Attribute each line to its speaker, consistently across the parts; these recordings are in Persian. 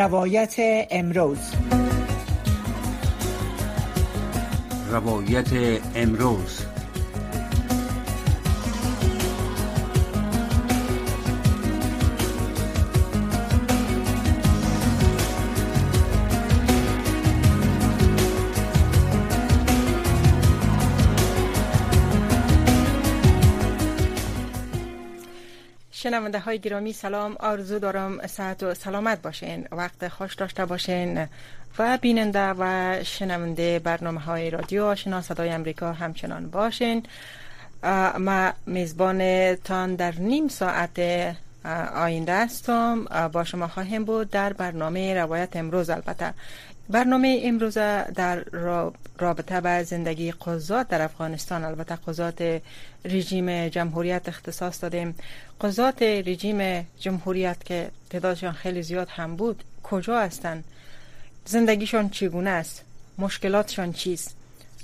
Speaker 1: روایت امروز.
Speaker 2: روایت امروز.
Speaker 3: شنونده های گرامی سلام آرزو دارم صحت و سلامت باشین وقت خوش داشته باشین و بیننده و شنونده برنامه های رادیو آشنا صدای امریکا همچنان باشین. ما میزبان تان در نیم ساعت آینده هستم. با شما خواهیم بود در برنامه روایت امروز البته. برنامه امروز در رابطه به زندگی قضات در افغانستان. البته قضات رژیم جمهوریت اختصاص دادیم. قضات رژیم جمهوریت که تعدادشان خیلی زیاد هم بود کجا هستند زندگیشان چگونه است؟ مشکلاتشان چیست؟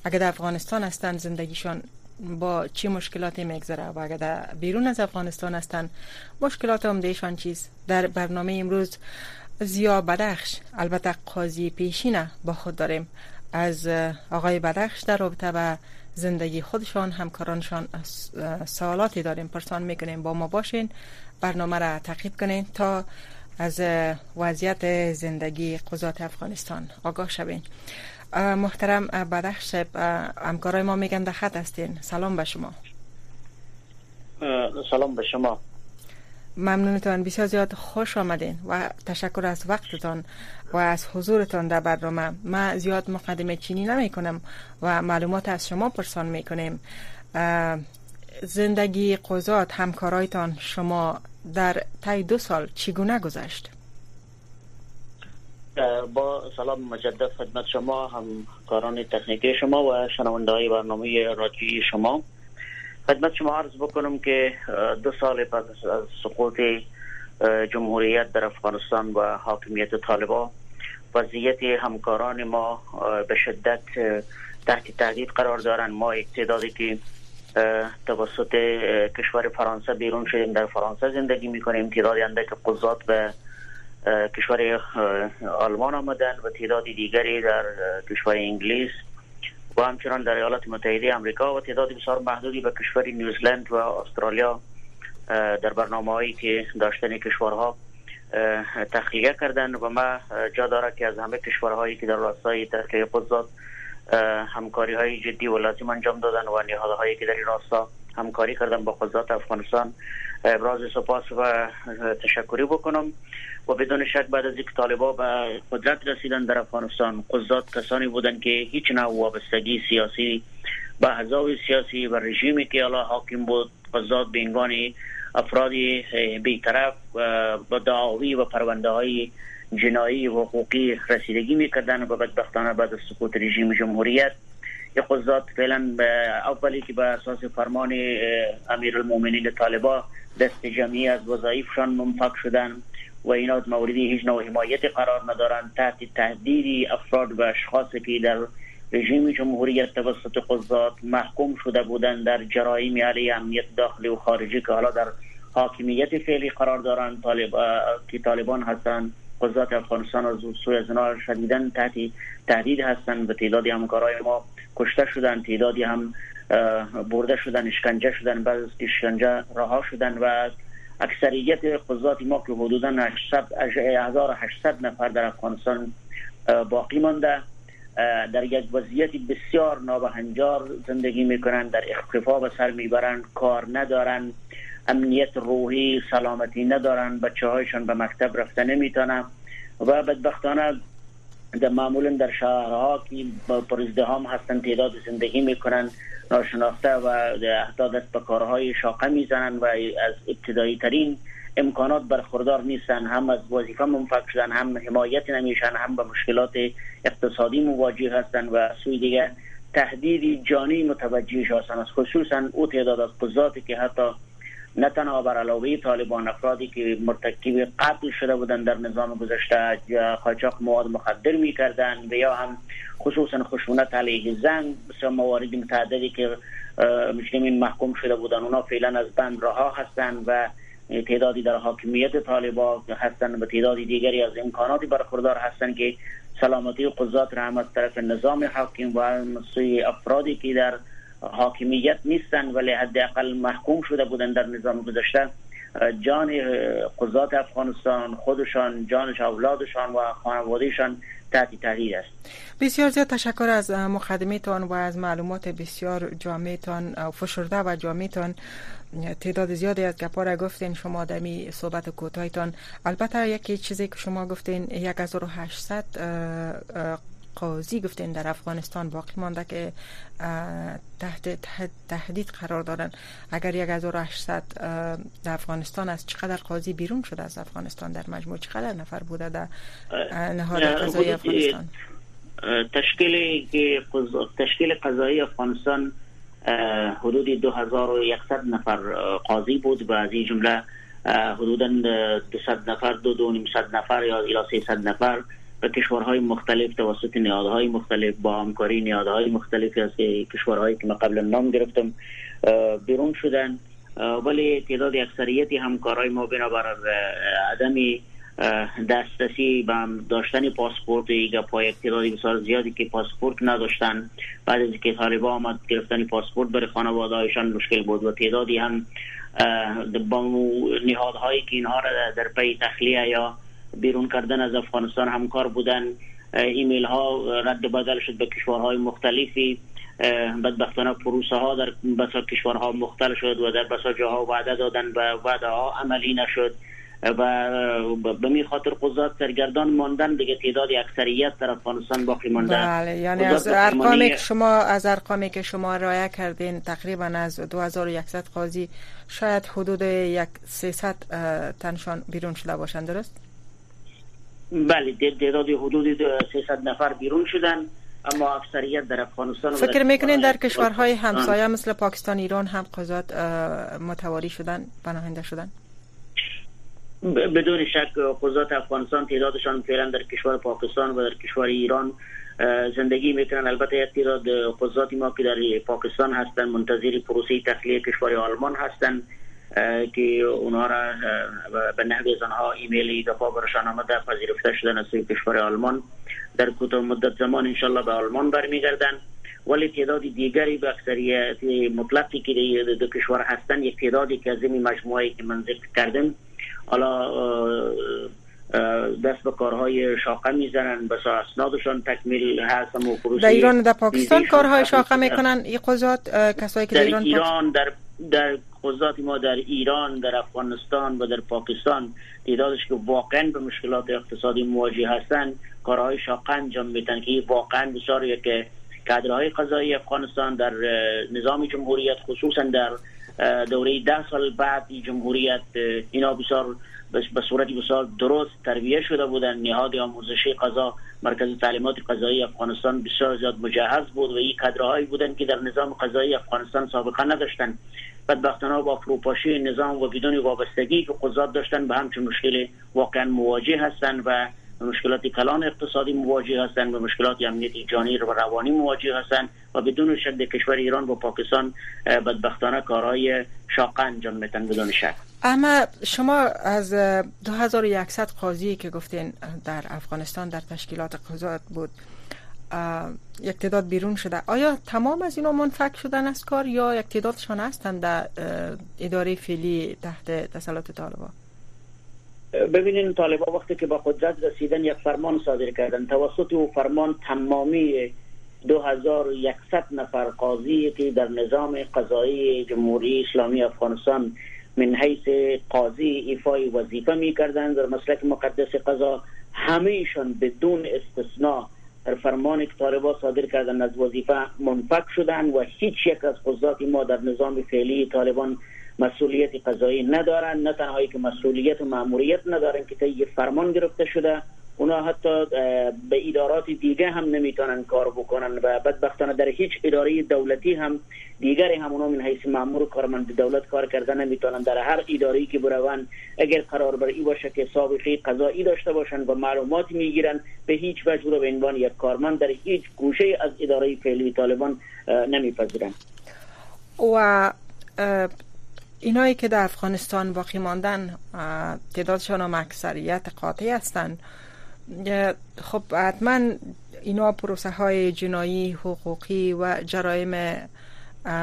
Speaker 3: اگر در افغانستان هستند زندگیشان با چی مشکلاتی میگذره؟ و اگر بیرون از افغانستان هستند مشکلات عمدهشان چیست؟ در برنامه امروز زیا بدخش. البته قاضی پیشینه با خود داریم. از آقای بدخش در رابطه به زندگی خودشان همکارانشان سوالاتی داریم. پرسان می‌کنیم با ما باشین. برنامه را تعقیب کنین تا از وضعیت زندگی قضات افغانستان آگاه شوین. محترم بدخش همکارای ما میگن در خط هستین. سلام به شما.
Speaker 4: سلام به شما.
Speaker 3: ممنونتان. بسیار زیاد خوش آمدین و تشکر از وقتتان و از حضورتان در برنامه. ما زیاد مقدمه چینی نمی کنم و معلومات از شما پرسان می کنیم زندگی قضات همکارایتان شما در تای دو سال چگونه گذشت؟
Speaker 4: با سلام مجدد خدمت شما همکاران تکنیکی شما و شنونده های برنامه رادیویی شما. خدمت شما عرض بکنم که دو سال پس از سقوط جمهوریت در افغانستان و حاکمیت طالبان وضعیت همکاران ما به شدت تحت تهدید قرار دارند ما اقتدادی که توسط کشور فرانسه بیرون شدیم در فرانسه زندگی می‌کنیم. تعدادی اندک قضات به کشور آلمان آمدن و تعداد دیگری در کشور انگلیس. و همچنان در ایالات متحده آمریکا و تعداد بسیار محدودی به کشور نیوزلند و استرالیا در برنامه هایی که داشتن کشورها تخلیه کردن و ما جا داره که از همه کشورهایی که در راستای تخلیه قضات همکاری های جدی و لازم انجام دادن و نهادهایی که در این راستا همکاری کردن با قضات افغانستان. ابراز سپاس و تشکری بکنم و بدون شک بعد از اینکه طالبا به قدرت رسیدن در افغانستان قضات کسانی بودند که هیچ نوع وابستگی سیاسی به احزاب سیاسی و رژیمی که الان حاکم بود قضات به عنوان افرادی بیطرف با دعاوی و پرونده های جنایی و حقوقی رسیدگی می‌کردن و بدبختانه بعد از سقوط رژیم جمهوریت قضات فعلا اولی که به اساس فرمان امیرالمومنین طالبا دست جمعی از وظایفشان منفق شدن و اینا موردی هیچ نوع حمایت قرار ندارند. تحت تهدیدی افراد و اشخاصی که در رژیم جمهوریت توسط قضات محکوم شده بودند در جرایم علیه امنیت داخلی و خارجی که حالا در حاکمیت فعلی قرار دارند طالب که طالبان هستند. قضات افغانستان از سوی از شدیدن تحت تهدید هستند و تعدادی همکارای ما کشته شدن تعدادی هم برده شدن اشکنجه شدن بعد از اشکنجه رها شدن و اکثریت قضات ما که حدودا 1800 نفر در افغانستان باقی مانده. در یک وضعیت بسیار نابهنجار زندگی می‌کنند در اختفا به سر می‌برند کار ندارند امنیت روحی سلامتی ندارند بچه هایشان به مکتب رفته نمی‌تونن و بدبختانه در معمولا در شهرها که پر ازدهام هستند تعداد زندگی می‌کنند ناشناخته و اهداد دست به کارهای شاقه می‌زنند و از ابتدایی ترین امکانات برخوردار نیستن هم از وظیفه منفق شدن هم حمایت نمیشن هم به مشکلات اقتصادی مواجه هستند و سوی دیگه تهدیدی جانی متوجه هستند از خصوصا او تعداد از قضاتی که حتی نه تنها بر علاوه طالبان افرادی که مرتکب قتل شده بودند در نظام گذشته قاچاق مواد مخدر می‌کردند و یا هم خصوصا خشونت علیه زن بسیار موارد متعددی که مجرمین محکوم شده بودند. اونا فعلا از بند رها هستند و تعدادی در حاکمیت طالبا هستند و تعدادی دیگری از امکاناتی برخوردار هستند که سلامتی قضات را هم از طرف نظام حاکم و سوی افرادی که در حاکمیت نیستند ولی حداقل محکوم شده بودند در نظام گذشته جان قضات افغانستان خودشان جانش اولادشان و خانوادهشان تحت تحریر است.
Speaker 3: بسیار زیاد تشکر از مقدمیتان و از معلومات بسیار جامعتان فشرده و جامعتان. تعداد زیادی از گپا را گفتین شما دمی صحبت کوتاهتان البته یکی چیزی که شما گفتین 1800 قاضی گفتین در افغانستان باقی مانده که تحت تهدید قرار دارن اگر 1800 در افغانستان است چقدر قاضی بیرون شده از افغانستان در مجموع؟ چقدر نفر بوده در نهاد قضایی افغانستان؟
Speaker 4: تشکیل تشکیل قضایی افغانستان حدود 2100 نفر قاضی بود و از این جمله حدودا 200 نفر دو دو نفر یا الی 300 نفر به کشورهای مختلف توسط نهادهای مختلف با همکاری نهادهای مختلفی از کشورهایی که ما قبل نام گرفتم بیرون شدن. ولی تعداد اکثریتی همکارای ما بنابر عدم دسترسی به داشتن پاسپورت ایگا پای تعدادی بسیار زیادی که پاسپورت نداشتن. بعد از اینکه طالبا آمد گرفتن پاسپورت برای خانوادهایشان مشکل بود و تعدادی هم با نهادهایی که اینها را در پی تخلیه یا بیرون کردن از افغانستان همکار بودن. ایمیل ها رد بدل شد به کشورهای مختلفی. بدبختانه پروسه ها در بسا کشورها مختل شد و در بسا جاها وعده دادن و وعده ها عملی نشد. و به می خاطر قضات سرگردان ماندن. دیگه تعداد اکثریت در افغانستان باقی ماندن
Speaker 3: بله یعنی از ارقامی که شما از ارقامی که شما رعایت کردین تقریبا از 2100 قاضی شاید حدود یک 300 تنشان بیرون شده باشند درست؟
Speaker 4: بله تعداد حدود 300 نفر بیرون شدن اما اکثریت در افغانستان
Speaker 3: فکر می‌کنین در کشورهای همسایه مثل پاکستان ایران هم قضات متواری شدن پناهنده شدن؟
Speaker 4: بدون شک قضات افغانستان تعدادشان فعلا در کشور پاکستان و در کشور ایران زندگی می‌کنن. البته یک تعداد قضاتی ما که در پاکستان هستن منتظر پروسه تخلیه کشور آلمان هستند که اونها را به نحوی از آنها ایمیلی دفاع برشان آمده پذیرفته شدن از کشور آلمان. در کوتاه مدت زمان انشالله به آلمان برمیگردن. ولی تعداد دیگری به اکثریت مطلقی که دو کشور هستن یک تعدادی که از این مجموعه که من ذکر کردم حالا دست به کارهای شاقه می‌زنن بس اسنادشان تکمیل هست و
Speaker 3: در ایران در پاکستان کارهای شاقه می‌کنن؟ این قضات کسایی که در ایران,
Speaker 4: ایران در در قضات ما در ایران در افغانستان و در پاکستان تعدادش که واقعا به مشکلات اقتصادی مواجه هستند کارهای شاقه انجام میدن که واقعا بسیار که کادرهای قضایی افغانستان در نظام جمهوریت خصوصا در دوره ده سال بعد جمهوریت اینا بسیار به صورت بسیار درست تربیه شده بودن. نهاد آموزشی قضا مرکز تعلیمات قضایی افغانستان بسیار زیاد مجهز بود و این کادرهایی بودن که در نظام قضایی افغانستان سابقه نداشتن. بدبختانه با فروپاشی نظام و بدون وابستگی که قضات داشتن به همچون مشکل واقعا مواجه هستند و مشکلات کلان اقتصادی مواجه هستند و مشکلات امنیتی جانی و روانی مواجه هستند و بدون شک کشور ایران و پاکستان بدبختانه کارهای شاقه انجام میتن بدون شک.
Speaker 3: اما شما از 2100 قاضی که گفتین در افغانستان در تشکیلات قضات بود یک تعداد بیرون شده. آیا تمام از اینا منفک شدن از کار یا یک تعدادشان هستند در اداره فعلی تحت تسلط طالبان؟
Speaker 4: ببینین طالبا وقتی که با قدرت رسیدن یک فرمان صادر کردن توسط او فرمان تمامی 2100 نفر قاضی که در نظام قضایی جمهوری اسلامی افغانستان من حیث قاضی ایفای وظیفه می کردن در مسلک مقدس قضا همهشان بدون استثناء در فرمان که طالبا صادر کردن از وظیفه منفک شدن و هیچ یک از قضات ما در نظام فعلی طالبان مسئولیت قضایی ندارن نه تنهایی که مسئولیت و ماموریت ندارن که طی فرمان گرفته شده. اونا حتی به ادارات دیگه هم نمی‌تونن کار بکنن و بدبختانه در هیچ اداره دولتی هم دیگری هم اونا من حیث مامور کارمند دولت کار کرده نمی‌تونن. در هر اداره که برون اگر قرار بر ای باشه که سابقه قضایی داشته باشن و معلومات می‌گیرن به هیچ وجه به عنوان یک کارمند در هیچ گوشه از اداره فعلی طالبان نمیپذیرن.
Speaker 3: و اینایی که در افغانستان باقی ماندن تعدادشان هم اکثریت قاطع هستند خب حتما اینا پروسه های جنایی حقوقی و جرایم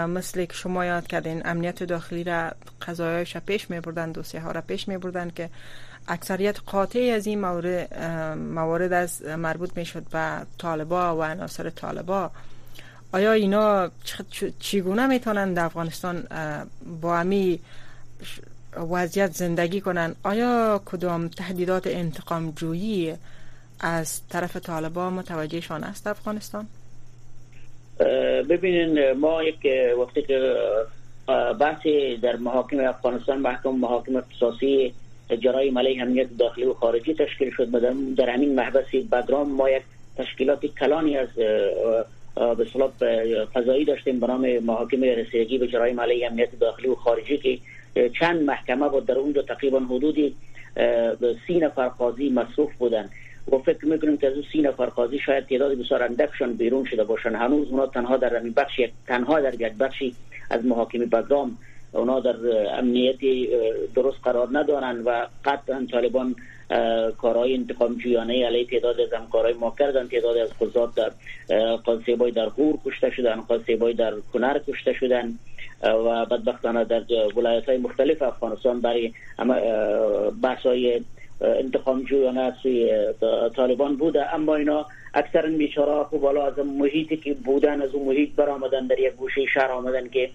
Speaker 3: مثل که شما یاد کردین امنیت داخلی را قضایش پیش می بردن دوسیه ها را پیش می بردن که اکثریت قاطعی از این مورد, موارد از مربوط می شد به طالبا و عناصر طالبا. آیا اینا چگونه می‌تونن در افغانستان با امی وضعیت زندگی کنن؟ آیا کدام تهدیدات انتقام جویی از طرف طالبان متوجهشان است افغانستان؟
Speaker 4: ببینین ما یک وقتی که بحثی در محاکم افغانستان محکم محاکم اختصاصی جرایم علیه امنیت داخلی و خارجی تشکیل شد. در همین محبس بگرام ما یک تشکیلات کلانی از به صلاح قضایی داشتیم به نام محاکم رسیدگی به جرایم علیه امنیت داخلی و خارجی که چند محکمه بود در اونجا تقریبا حدودی سی نفر قاضی مصروف بودن و فکر می‌کنیم که از اون سی نفر قاضی شاید تعداد بسیار اندکشان بیرون شده باشن هنوز اونا تنها در بخش تنها در یک بخشی از محاکمه بدام اونا در امنیتی درست قرار ندارن و قطعا طالبان کارهای انتقام جویانه علیه تعداد از همکارای ما کردن. تعداد از قضات در قاضیبای در غور کشته شدن قاضیبای در کنر کشته شدن و بدبختانه در ولایت های مختلف افغانستان برای بحث های انتقام جویانه از سوی طالبان بوده. اما اینا اکثرا بیچاره خب بالا از محیطی که بودن از اون محیط برآمدن در یک گوشه شهر آمدن که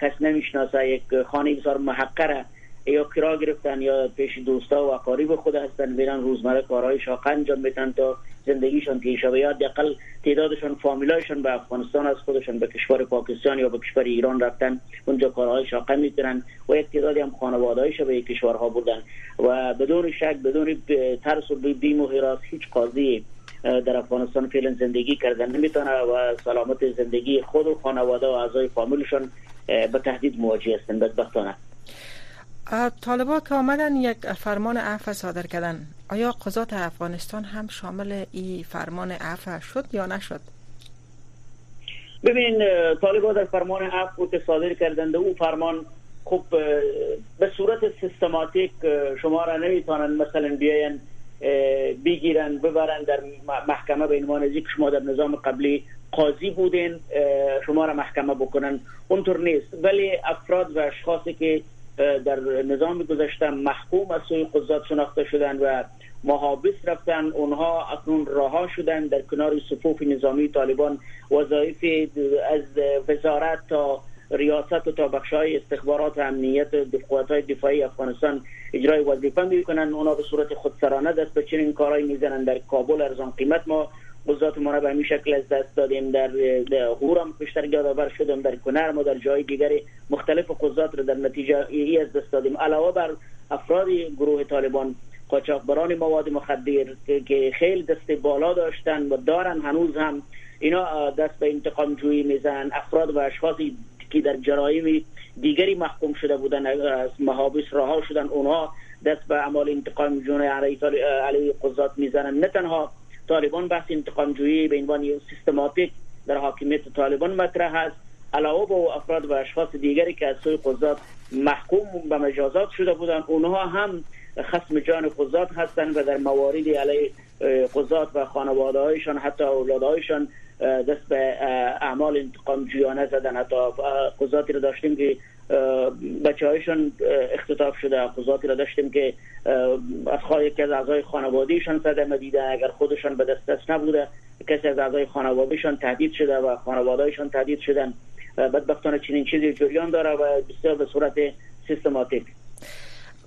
Speaker 4: کس نمی‌شناسه یک خانه بسیار محقره. یا کرا گرفتن یا پیش دوستا و اقارب خود هستن میرن روزمره کارهای شاق انجام میتن تا زندگیشان پیش و یا دقل تعدادشان فامیلایشان به افغانستان از خودشان به کشور پاکستان یا به کشور ایران رفتن اونجا کارهای شاقه می‌تونن و یک تعدادی هم خانوادهایش به کشورها بودن و بدون شک بدون ترس و بیم و حراس هیچ قاضی در افغانستان فعلا زندگی کردن نمی‌تونه و سلامت زندگی خود و خانواده و اعضای فامیلشان به تهدید مواجه هستند بدبختانه.
Speaker 3: طالبا که آمدن یک فرمان عفو صادر کردن. آیا قضات افغانستان هم شامل این فرمان عفو شد یا نشد؟
Speaker 4: ببین طالبا در فرمان عفو که صادر کردند او فرمان خب به صورت سیستماتیک شما را نمی‌تونن مثلا بیاین بگیرن ببرن در محکمه به عنوان که شما در نظام قبلی قاضی بودین شما را محکمه بکنن. اونطور نیست. ولی افراد و اشخاصی که در نظام گذشته محکوم از سوی قضات شناخته شدن و محابس رفتن. اونها اکنون رها شدن در کنار صفوف نظامی طالبان وظایف از وزارت تا ریاست و تا بخش های استخبارات و امنیت قوات های دفاعی افغانستان اجرای وظیفه می‌کنن. اونا به صورت خودسرانه دست به چنین کارهایی می‌زنن. در کابل ارزان قیمت ما قضات ما را به همین شکل از دست دادیم. در هورم بیشتر یادآور شدم در کنر ما در جای دیگر مختلف قضات را در نتیجه ای از دست دادیم. علاوه بر افراد گروه طالبان قاچاقبران مواد مخدر که خیلی دست بالا داشتن و دارن هنوز هم اینا دست به انتقام جویی می‌زنن. افراد و اشخاصی که در جرایم دیگری محکوم شده بودن از محابس رها شدن اونها دست به اعمال انتقام جویی علیه قضات می‌زنن. نه تنها طالبان بحث انتقام جویی به عنوان سیستماتیک در حاکمیت طالبان مطرح است. علاوه به افراد و اشخاص دیگری که از سوی قضات محکوم به مجازات شده بودند اونها هم خصم جان قضات هستند و در مواردی علیه قضات و خانواده هایشان حتی اولادهایشان دست به اعمال انتقام جویانه زدن. حتی قضاتی رو داشتیم که بچه هایشان اختطاف شده قضاتی را داشتیم که از خواهی یکی از اعضای خانوادهشان صدمه دیده. اگر خودشان به دست دست نبوده کسی از اعضای خانوادهشان تهدید شده و خانوادهشان تهدید شدن. بدبختانه چنین چیزی جریان داره و بسیار به صورت سیستماتیک.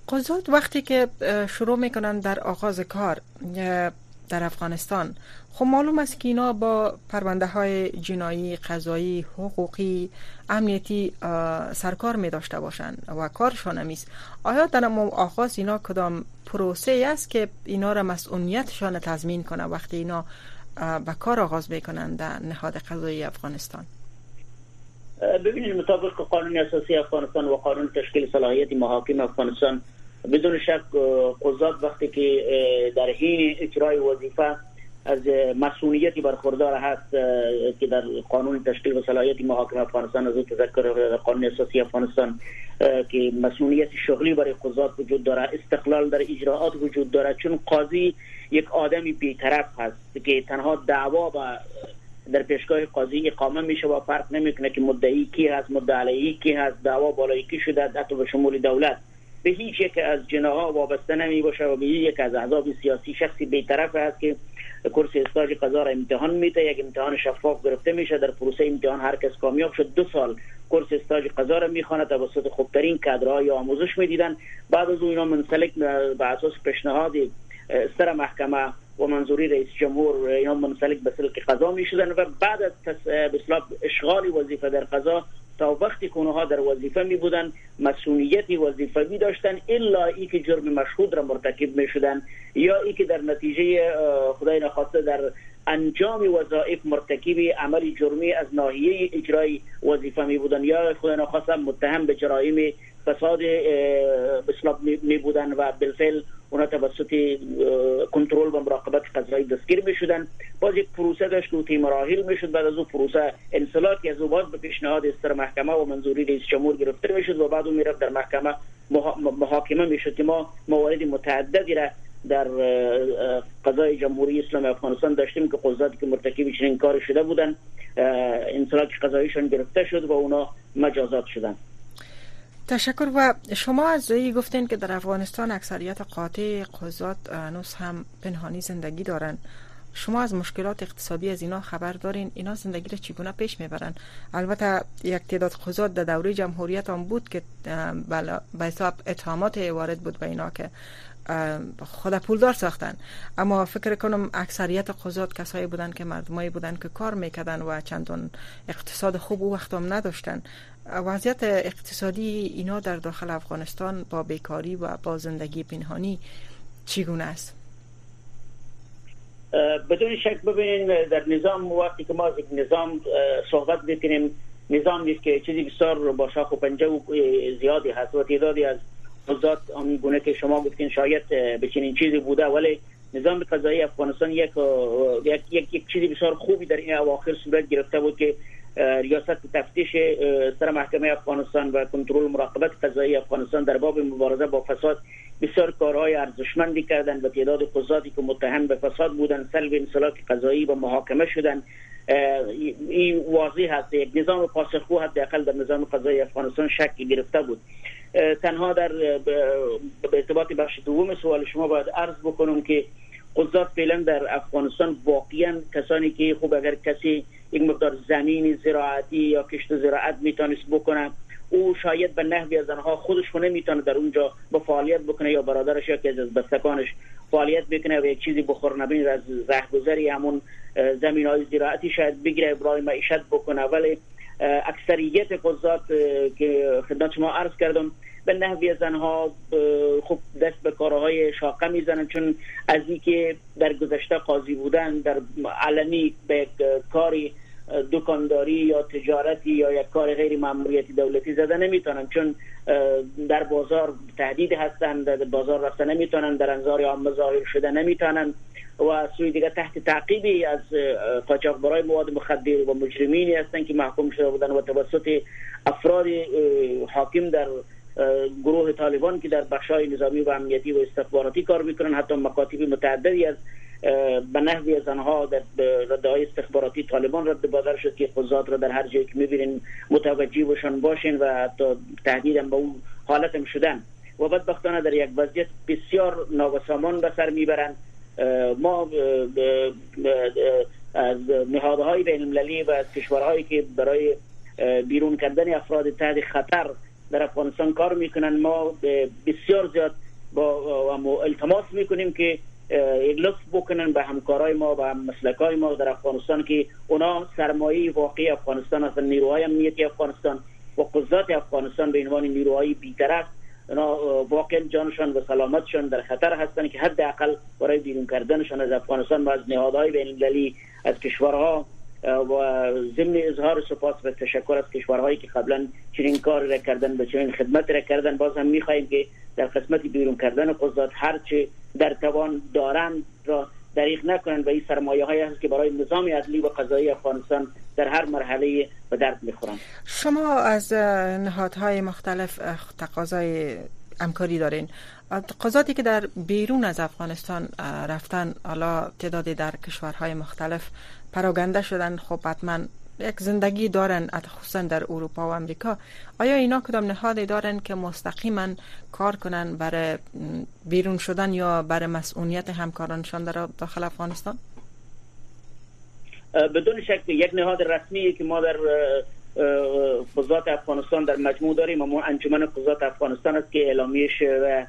Speaker 3: قضات وقتی که شروع می‌کنن در آغاز کار در افغانستان. خب معلوم است که اینا با پرونده های جنایی قضایی حقوقی امنیتی سرکار می داشته باشند و کارشان همیست آیا در آغاز اینا کدام پروسه است که اینا را مسئولیتشان تضمین کنه وقتی اینا به کار آغاز می‌کنند در نهاد قضایی افغانستان؟
Speaker 4: ببینید مطابق قانون اساسی افغانستان و قانون تشکیل صلاحیت محاکم افغانستان بدون شک قضات وقتی که در حین اجرای وظیفه از مسئولیتی برخوردار هست که در قانون تشکیل و صلاحیت محاکم افغانستان از تذکر قانون اساسی افغانستان که مسئولیت شغلی برای قضات وجود داره استقلال در اجراعات وجود داره چون قاضی یک آدمی بیطرف هست که تنها دعوا و در پیشگاه قاضی اقامه میشه و فرق نمی‌کنه که مدعی کی هست مدعی کی هست دعوا بالای کی شده حتی به شمول دولت. به هیچ یک از جناها وابسته نمی باشه و به یک از احزاب سیاسی شخصی بیطرف است که کرسی استاج قضا را امتحان میده. یک امتحان شفاف گرفته میشه. در پروسه امتحان هر کس کامیاب شد. دو سال کورس استاج قضا را می‌خوانه توسط خوبترین کادرهای آموزش می‌دیدن بعد از او اینا منسلک به اساس پیشنهاد سر محکمه و منظوری رئیس جمهور اینا منسلک به سلک قضا می شدن و بعد از به اشغال وظیفه در قضا تا وقتی که اونها در وظیفه می بودن مسئولیتی وظیفوی داشتن الا ای که جرم مشهود را مرتکب می شدن یا ای که در نتیجه خدای نخواسته در انجام وظایف مرتکب عمل جرمی از ناحیه اجرای وظیفه می بودن. یا خدای نخواسته متهم به جرایم فساد می بودن و بالفعل اونا توسط کنترل و مراقبت قضایی دستگیر می شدن باز یک پروسه داشت که مراحل می شد بعد از اون پروسه انسلاک از باز به پیشنهاد استر محکمه و منظوری رئیس جمهور گرفته می شد و بعد اون می در محکمه محاکمه می شد که ما موارد متعددی را در قضای جمهوری اسلامی افغانستان داشتیم که قضاتی که مرتکب چنین کار شده بودن انسلاک قضاییشان گرفته شد و اونا مجازات شدن.
Speaker 3: تشکر. و شما از دوی گفتین که در افغانستان اکثریت قاطع قضات هنوز هم پنهانی زندگی دارن. شما از مشکلات اقتصادی از اینا خبر دارین. اینا زندگی را چگونه پیش می‌برن؟ البته یک تعداد قضات در دوره جمهوریت هم بود که به حساب اتهامات وارد بود به اینا که خود پولدار ساختن. اما فکر کنم اکثریت قضات کسایی بودن که مردمایی بودن که کار می‌کردن و چندان اقتصاد خوب و وقت هم نداشتن. وضعیت اقتصادی اینا در داخل افغانستان با بیکاری و با زندگی پنهانی چگونه است؟
Speaker 4: بدون شک ببینین در نظام وقتی که ما نظام صحبت بکنیم نظام نیست که چیزی بسیار با شاخ و پنجه و زیادی هست و تعدادی از قضات آن گونه که شما گفتین شاید به چنین چیزی بوده ولی نظام قضایی افغانستان یک یک یک, یک چیزی بسیار خوبی در این اواخر صورت گرفته بود که ریاست تفتیش سر محکمه افغانستان و کنترل مراقبت قضایی افغانستان در باب مبارزه با فساد بسیار کارهای ارزشمندی کردن و تعداد قضاتی که متهم به فساد بودن سلب انسلاک قضایی و محاکمه شدن این واضح هست نظام پاسخگو حداقل در نظام قضایی افغانستان شکل گرفته بود. تنها در به ارتباط بخش دوم سوال شما باید عرض بکنم که قضات فعلا در افغانستان واقعا کسانی که خوب اگر کسی یک مقدار زمین زراعتی یا کشت زراعت می‌تونست بکنه او شاید به نحوی از آنها خودش نمی‌تونه در اونجا با فعالیت بکنه یا برادرش یا که از بستکانش فعالیت بکنه و یک چیزی بخور نبین از رهگذری همون زمین های زراعتی شاید بگیره برای معیشت بکنه. ولی اکثریت قضات که خدمت شما عرض کردم به نحوی زنها خوب دست به کارهای شاقه می‌زنن. چون از اینکه در گذشته قاضی بودن در علنی به کاری دکانداری یا تجارتی یا یک کار غیر ماموریتی دولتی زده نمی‌تونن. چون در بازار تهدید هستند در بازار رفته نمی‌تونن در انظار عامه ظاهر شده نمی‌تونن. و سوی دیگه تحت تعقیبی از قاچاقبرای مواد مخدر و مجرمینی هستند که محکوم شده بودن و توسط افراد حاکم در گروه طالبان که در بخشای نظامی و امنیتی و استخباراتی کار می‌کنن حتی مکاتب متعددی از به نحوی از آنها در رده های استخباراتی طالبان رد بادر شد که قضات را در هر جایی که می‌بینین متوجه باشن باشین و حتی تهدید به اون حالت هم شدن. و بدبختانه در یک وضعیت بسیار ناوسامان به سر می‌برند. ما از نهادهای بین المللی و از کشورهایی که برای بیرون کردن افراد تحت خطر در افغانستان کار می‌کنن. ما بسیار زیاد با التماس می‌کنیم که لطف بکنن به همکارای ما و هم مسلکای ما در افغانستان که اونا سرمایه واقعی افغانستان هستن نیروهای امنیتی افغانستان و قضات افغانستان به عنوان نیروهای بیطرف اونا واقعا جانشان و سلامتشان در خطر هستند که حداقل برای بیرون کردنشان از افغانستان و از نهادهای بین از کشورها و ضمن اظهار سپاس و تشکر از کشورهایی که قبلا چنین کار را کردن به چنین خدمت را کردن. باز هم می‌خواهیم که در قسمت بیرون کردن قضات هرچه در توان دارند را دریغ نکنند و این سرمایه های هست که برای نظام عدلی و قضایی افغانستان در هر مرحله به درد می‌خورند.
Speaker 3: شما از نهادهای مختلف تقاضای همکاری دارین. تقاضاتی که در بیرون از افغانستان رفتن حالا تعدادی در کشورهای مختلف پراگنده شدن. خب حتما یک زندگی دارن خصوصا در اروپا و امریکا آیا اینا کدام نهادی دارن که مستقیما کار کنن برای بیرون شدن یا برای مسئولیت همکارانشان در داخل افغانستان؟
Speaker 4: بدون شک یک نهاد رسمی که ما در قضات افغانستان در مجموع داریم ما انجمن قضات افغانستان است که اعلامیش و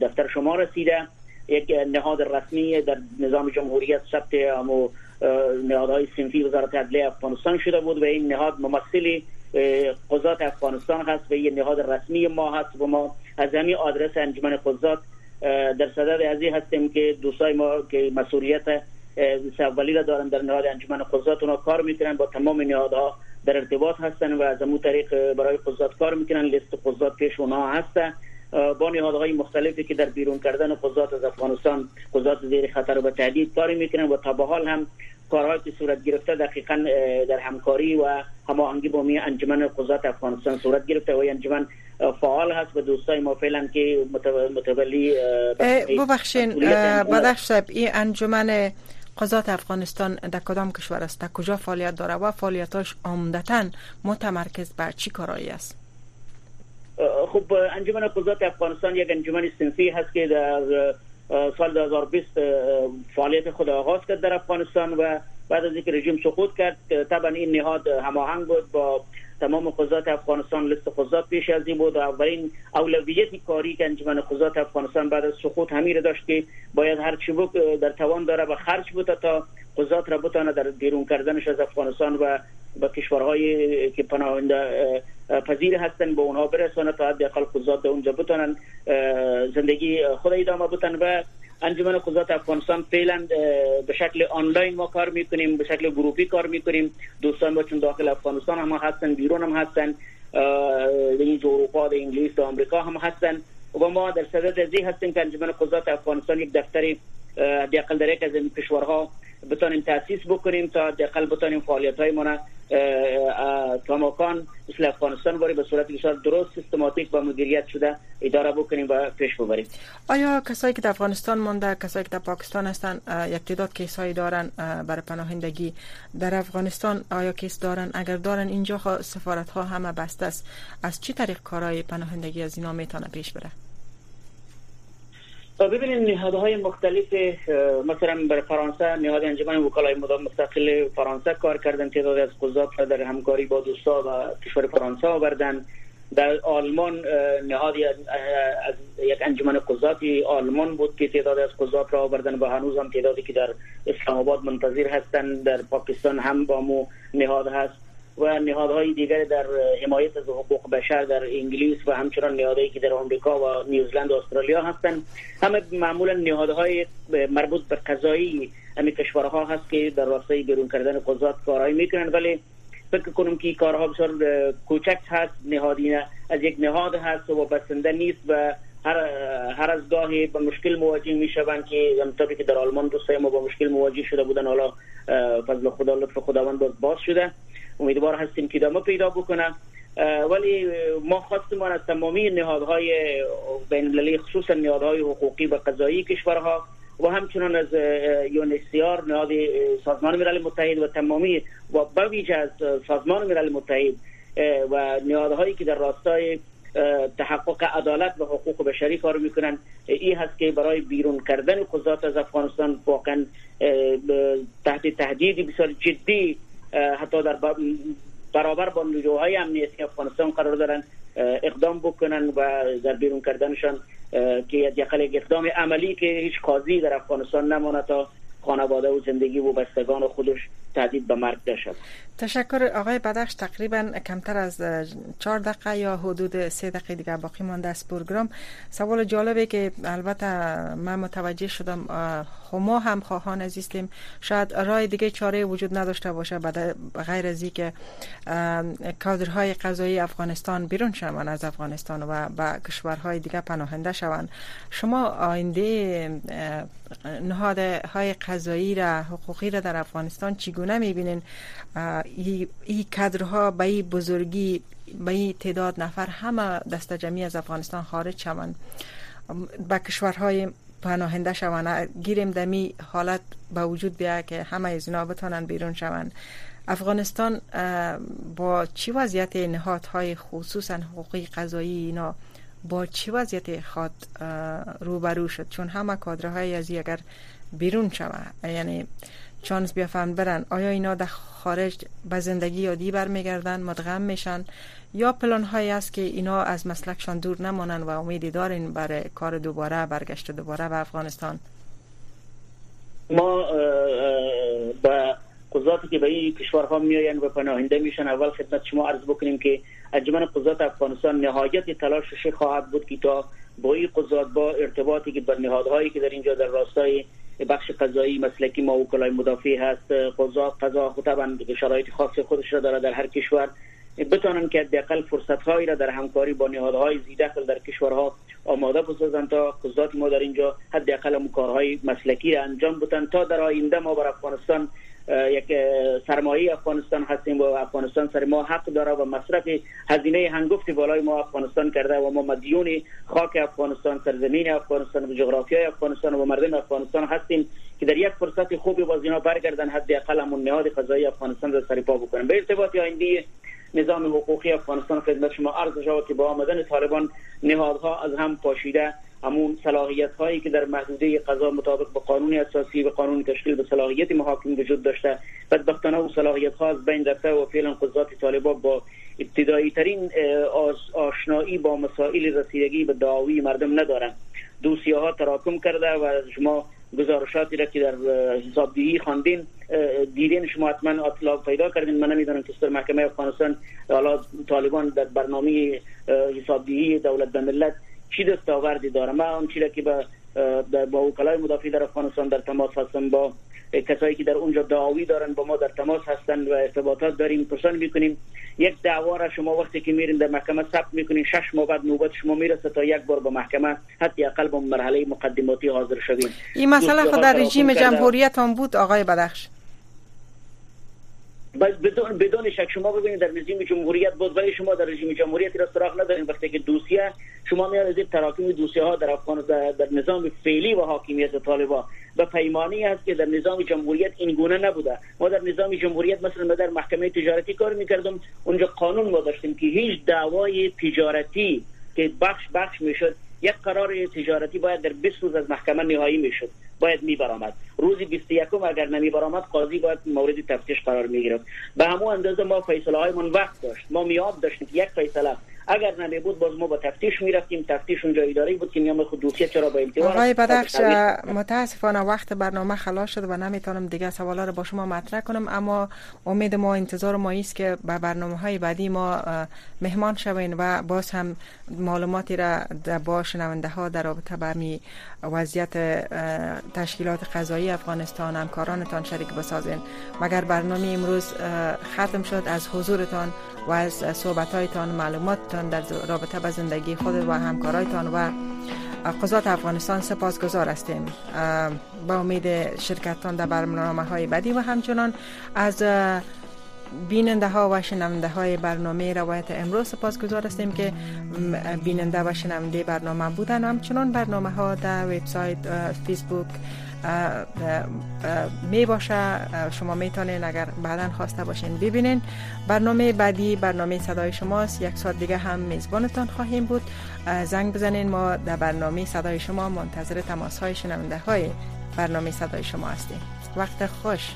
Speaker 4: دفتر شما رسیده. یک نهاد رسمی در نظام جمهوریت ثبت امو نهادهای سنفی وزارت عدلیه افغانستان شده بود و این نهاد ممثلی قضات افغانستان هست و این نهاد رسمی ما هست و ما از همین آدرس انجمن قضات در صدد ازی هستیم که دوستای ما که مسئولیت اولی را دارن در نهاد انجمن قضات اونا کار می‌کنن با تمام نهادها در ارتباط هستن و از امو طریق برای قضات کار می‌کنن. لیست قضات پیش اونا هست. با نهادهای مختلفی که در بیرون کردن قضات از افغانستان قضات زیر خطر و تهدید کاری می‌کنن و تا به حال هم کارهایی که صورت گرفته دقیقا در همکاری و هماهنگی با می انجمن قضات افغانستان صورت گرفته و انجمن فعال هست و دوستای ما فعلا که متولی
Speaker 3: ببخشین بدخش صاحب این انجمن قضات افغانستان در کدام کشور است؟ در کجا فعالیت داره و فعالیتاش عمدتا متمرکز بر چی کارایی است؟
Speaker 4: خب انجمن قضات افغانستان یک انجمن سنفی هست که در سال 2020 فعالیت خود آغاز کرد در افغانستان و بعد از اینکه رژیم سقوط کرد طبعا این نهاد هماهنگ بود با تمام قضات افغانستان لیست قضات پیش از این بود و اولین اولویت کاری که انجمن قضات افغانستان بعد از سقوط همین داشت که باید هر چی در توان داره و خرج بوده تا قضات را بتانه در بیرون کردنش از افغانستان و به کشورهایی که پناهنده پذیر هستن به اونها برسانه تا حداقل قضات اونجا بتونن. زندگی خود ادامه بتن و انجمن قضات افغانستان فعلا به شکل آنلاین ما کار می‌کنیم به شکل گروپی کار می‌کنیم. دوستان با چون داخل افغانستان هم هستن بیرون هم هستن. این اروپا در انگلیس در آمریکا هم هستن. و ما در صدد ازی هستیم که انجمن قضات افغانستان یک دفتری حداقل در یکی از این کشورها بتانیم تاسیس بکنیم تا حداقل بتانیم فعالیت های ما کماکان مثل افغانستان باری به صورت بسیار درست سیستماتیک و مدیریت شده اداره بکنیم و پیش ببریم.
Speaker 3: آیا کسایی که در افغانستان مانده کسایی که در پاکستان هستن یک تعداد case هایی دارن برای پناهندگی در افغانستان؟ آیا case دارن؟ اگر دارن اینجا سفارت ها همه بسته است. از چی طریق کارهای پناهندگی از اینا می‌تونه پیش بره؟
Speaker 4: ببینید نهادهای مختلف مثلا بر فرانسه نهاد انجمن وکلای مستقل فرانسه کار کردن تعدادی از قضات در همکاری با دوستا و کشور فرانسه آوردن. در آلمان نهادی از یک انجمن قضاتی آلمان بود که تعدادی از قضات را آوردن و هنوز هم تعدادی که در اسلام آباد منتظر هستند در پاکستان هم با مو نهاد هست. و نهادهای دیگر در حمایت از حقوق بشر در انگلیس و همچنان نهادهایی که در آمریکا و نیوزلند و استرالیا هستند. همه معمولا نهادهای مربوط به قضایی همین کشورها هست که در راستای بیرون کردن قضات کارهایی می‌کنن ولی فکر کنم که کارها بسیار کوچک هست. نهادی از یک نهاد هست و بسنده نیست و هر هر از گاهی به مشکل مواجه می شوند که همطوری که در آلمان دوستای ما با مشکل مواجه شده بودن حالا فضل خدا لطف خداوند باز شده. امیدوار هستیم که ادامه پیدا بکنه ولی ما خواستیم از تمامی نهادهای بین المللی خصوصا نهادهای حقوقی و قضایی کشورها و همچنان از یونسیار نهاد سازمان ملل متحد و تمامی و بویژه از سازمان ملل متحد و نهادهایی که در راستای تحقق عدالت و حقوق بشری کار می‌کنن این هست که برای بیرون کردن قضات از افغانستان واقعا تحت تهدیدی بسیار جدی حتی در برابر با نیروهای امنیتی افغانستان قرار دارن اقدام بکنن و در بیرون کردنشان که یک اقدام عملی که هیچ قاضی در افغانستان نمانه تا خانواده و زندگی و بستگان خودش تهدید به مرگ داشت
Speaker 3: تشکر آقای بدخش. تقریبا کمتر از چهار دقیقه یا حدود سه دقیقه دیگه باقی مانده از پروگرام. سوال جالبه که البته من متوجه شدم ما هم خواهان عزیزیم شاید رای دیگه چاره وجود نداشته باشه غیر از که کادرهای قضایی افغانستان بیرون شوند از افغانستان و به کشورهای دیگه پناهنده شوند. شما آینده نهادهای قضایی را حقوقی را در افغانستان چگونه می‌بینین؟ این کادرها به این بزرگی به این تعداد نفر همه دست جمعی از افغانستان خارج شوند. به کشورهای پناهنده شوند. گیریم دمی حالت به وجود بیا که همه از اینا بتانن بیرون شوند. افغانستان با چی وضعیت نهادهای خصوصا حقوقی قضایی اینا؟ با چی وضعیت خود روبرو شد؟ چون همه کادرهای از اگر بیرون شود یعنی چانس بیافهم برن. آیا اینا در خارج به زندگی یادی برمیگردن مدغم میشن؟ یا پلان هایی است که اینا از مسلکشان دور نمانن و امیدی دارین برای کار دوباره برگشت دوباره به افغانستان؟
Speaker 4: ما قضاتی که به این کشورها میآیند و پناهنده میشن اول خدمت شما عرض بکنیم که انجمن قضات افغانستان نهایت تلاشش خواهد بود که تا با این قضات با ارتباطی که بر نهادهایی که در اینجا در راستای بخش قضایی مسلکی ما وکلای مدافع هست قضا قضا خطبا شرایط خاص خودش را داره در هر کشور. بتانن که حداقل فرصت هایی را در همکاری با نهادهای زیداخل در کشورها آماده بسازند تا قضات ما در اینجا حداقل کارهای مسلکی را انجام بدن. تا در آینده ما بر افغانستان یک سرمایه افغانستان هستیم و افغانستان سر ما حق داره و مصرف هزینه هنگفت بالای ما افغانستان کرده و ما مدیون خاک افغانستان سرزمین افغانستان و جغرافیای افغانستان و مردم افغانستان هستیم که در یک فرصت خوبی باز اینا برگردن حداقل همون نهاد قضایی افغانستان را سرپا بکنن. به ارتباط آینده نظام حقوقی افغانستان خدمت شما عرض شود که با آمدن طالبان نهادها از هم پاشیده. همون صلاحیت هایی که در محدوده قضا مطابق با قانون اساسی و قانون تشکیل به صلاحیت محاکم وجود داشته بدبختانه و صلاحیت ها از بین رفته و فعلا قضات طالبان با ابتدایی ترین آشنایی با مسائل رسیدگی به دعاوی مردم ندارند. دوسیه ها تراکم کرده و شما گزارشاتی را که در حسابدهی خواندین دیدین شما حتما اطلاع پیدا کردین. من نمی‌دونم که در محکمه افغانستان حالا طالبان در برنامه حسابدهی دولت به ملت چی دستاوردی داره. من اون چیزی که با با وکلای مدافع در افغانستان در تماس هستم با کسایی که در اونجا دعاوی دارن با ما در تماس هستن و ارتباطات داریم. پرسان می‌کنیم یک دعوا را شما وقتی که میرین در محکمه ثبت می‌کنین. شش ماه بعد نوبت شما می‌رسه تا یک بار به محکمه حتی اقل به مرحله مقدماتی حاضر شویم
Speaker 3: این مسئله خود در رژیم جمهوریت هم بود آقای بدخش.
Speaker 4: بدون بدون شک شما ببینید در رژیم جمهوریت بود ولی شما در رژیم جمهوریت را سراغ ندارین وقتی که دوسیه شما میاد تراکم دوسیه ها در افغان در, در نظام فعلی و حاکمیت طالبان. و پیمانی است که در نظام جمهوریت این گونه نبوده. ما در نظام جمهوریت مثلا در محکمه تجارتی کار می‌کردم. اونجا قانون ما داشتیم که هیچ دعوای تجارتی که بخش بخش می‌شد یک قرار تجارتی باید در 20 روز از محکمه نهایی می‌شد باید می برآمد روز 21 اگر نمی برآمد قاضی باید مورد تفتیش قرار می گرفت به همون اندازه ما فیصله هایمون وقت داشت. ما میاد داشتیم یک فیصله اگر نمی بود باز ما با تفتیش می رفتیم تفتیش اونجا اداری بود که میام خود دوسیه چرا با امتحان
Speaker 3: آقای بدخش متاسفانه وقت برنامه خلاص شد و نمی‌تونم دیگه سوالا رو با شما مطرح کنم اما امید ما انتظار ما است که به برنامه های بعدی ما مهمان شوین و باز هم معلوماتی را با شنونده ها در رابطه با می وضعیت تشکیلات قضایی افغانستان همکارانتان شریک بسازین. مگر برنامه امروز ختم شد از حضورتان و از صحبتهایتان معلوماتتان در رابطه با زندگی خود و همکارایتان و قضات افغانستان سپاسگزار هستیم. با امید شرکتتان در برنامه های بعدی و همچنان از بیننده ها و شنونده های برنامه روایت امروز سپاسگزار هستیم که بیننده و شنونده برنامه بودن. همچنان برنامه ها در وبسایت فیسبوک می باشه. شما می‌تونین اگر بعدا خواسته باشین ببینین. برنامه بعدی برنامه صدای شماست. یک ساعت دیگه هم میزبانتان خواهیم بود. زنگ بزنین. ما در برنامه صدای شما منتظر تماس های شنونده های برنامه صدای شما هستیم. وقت خوش.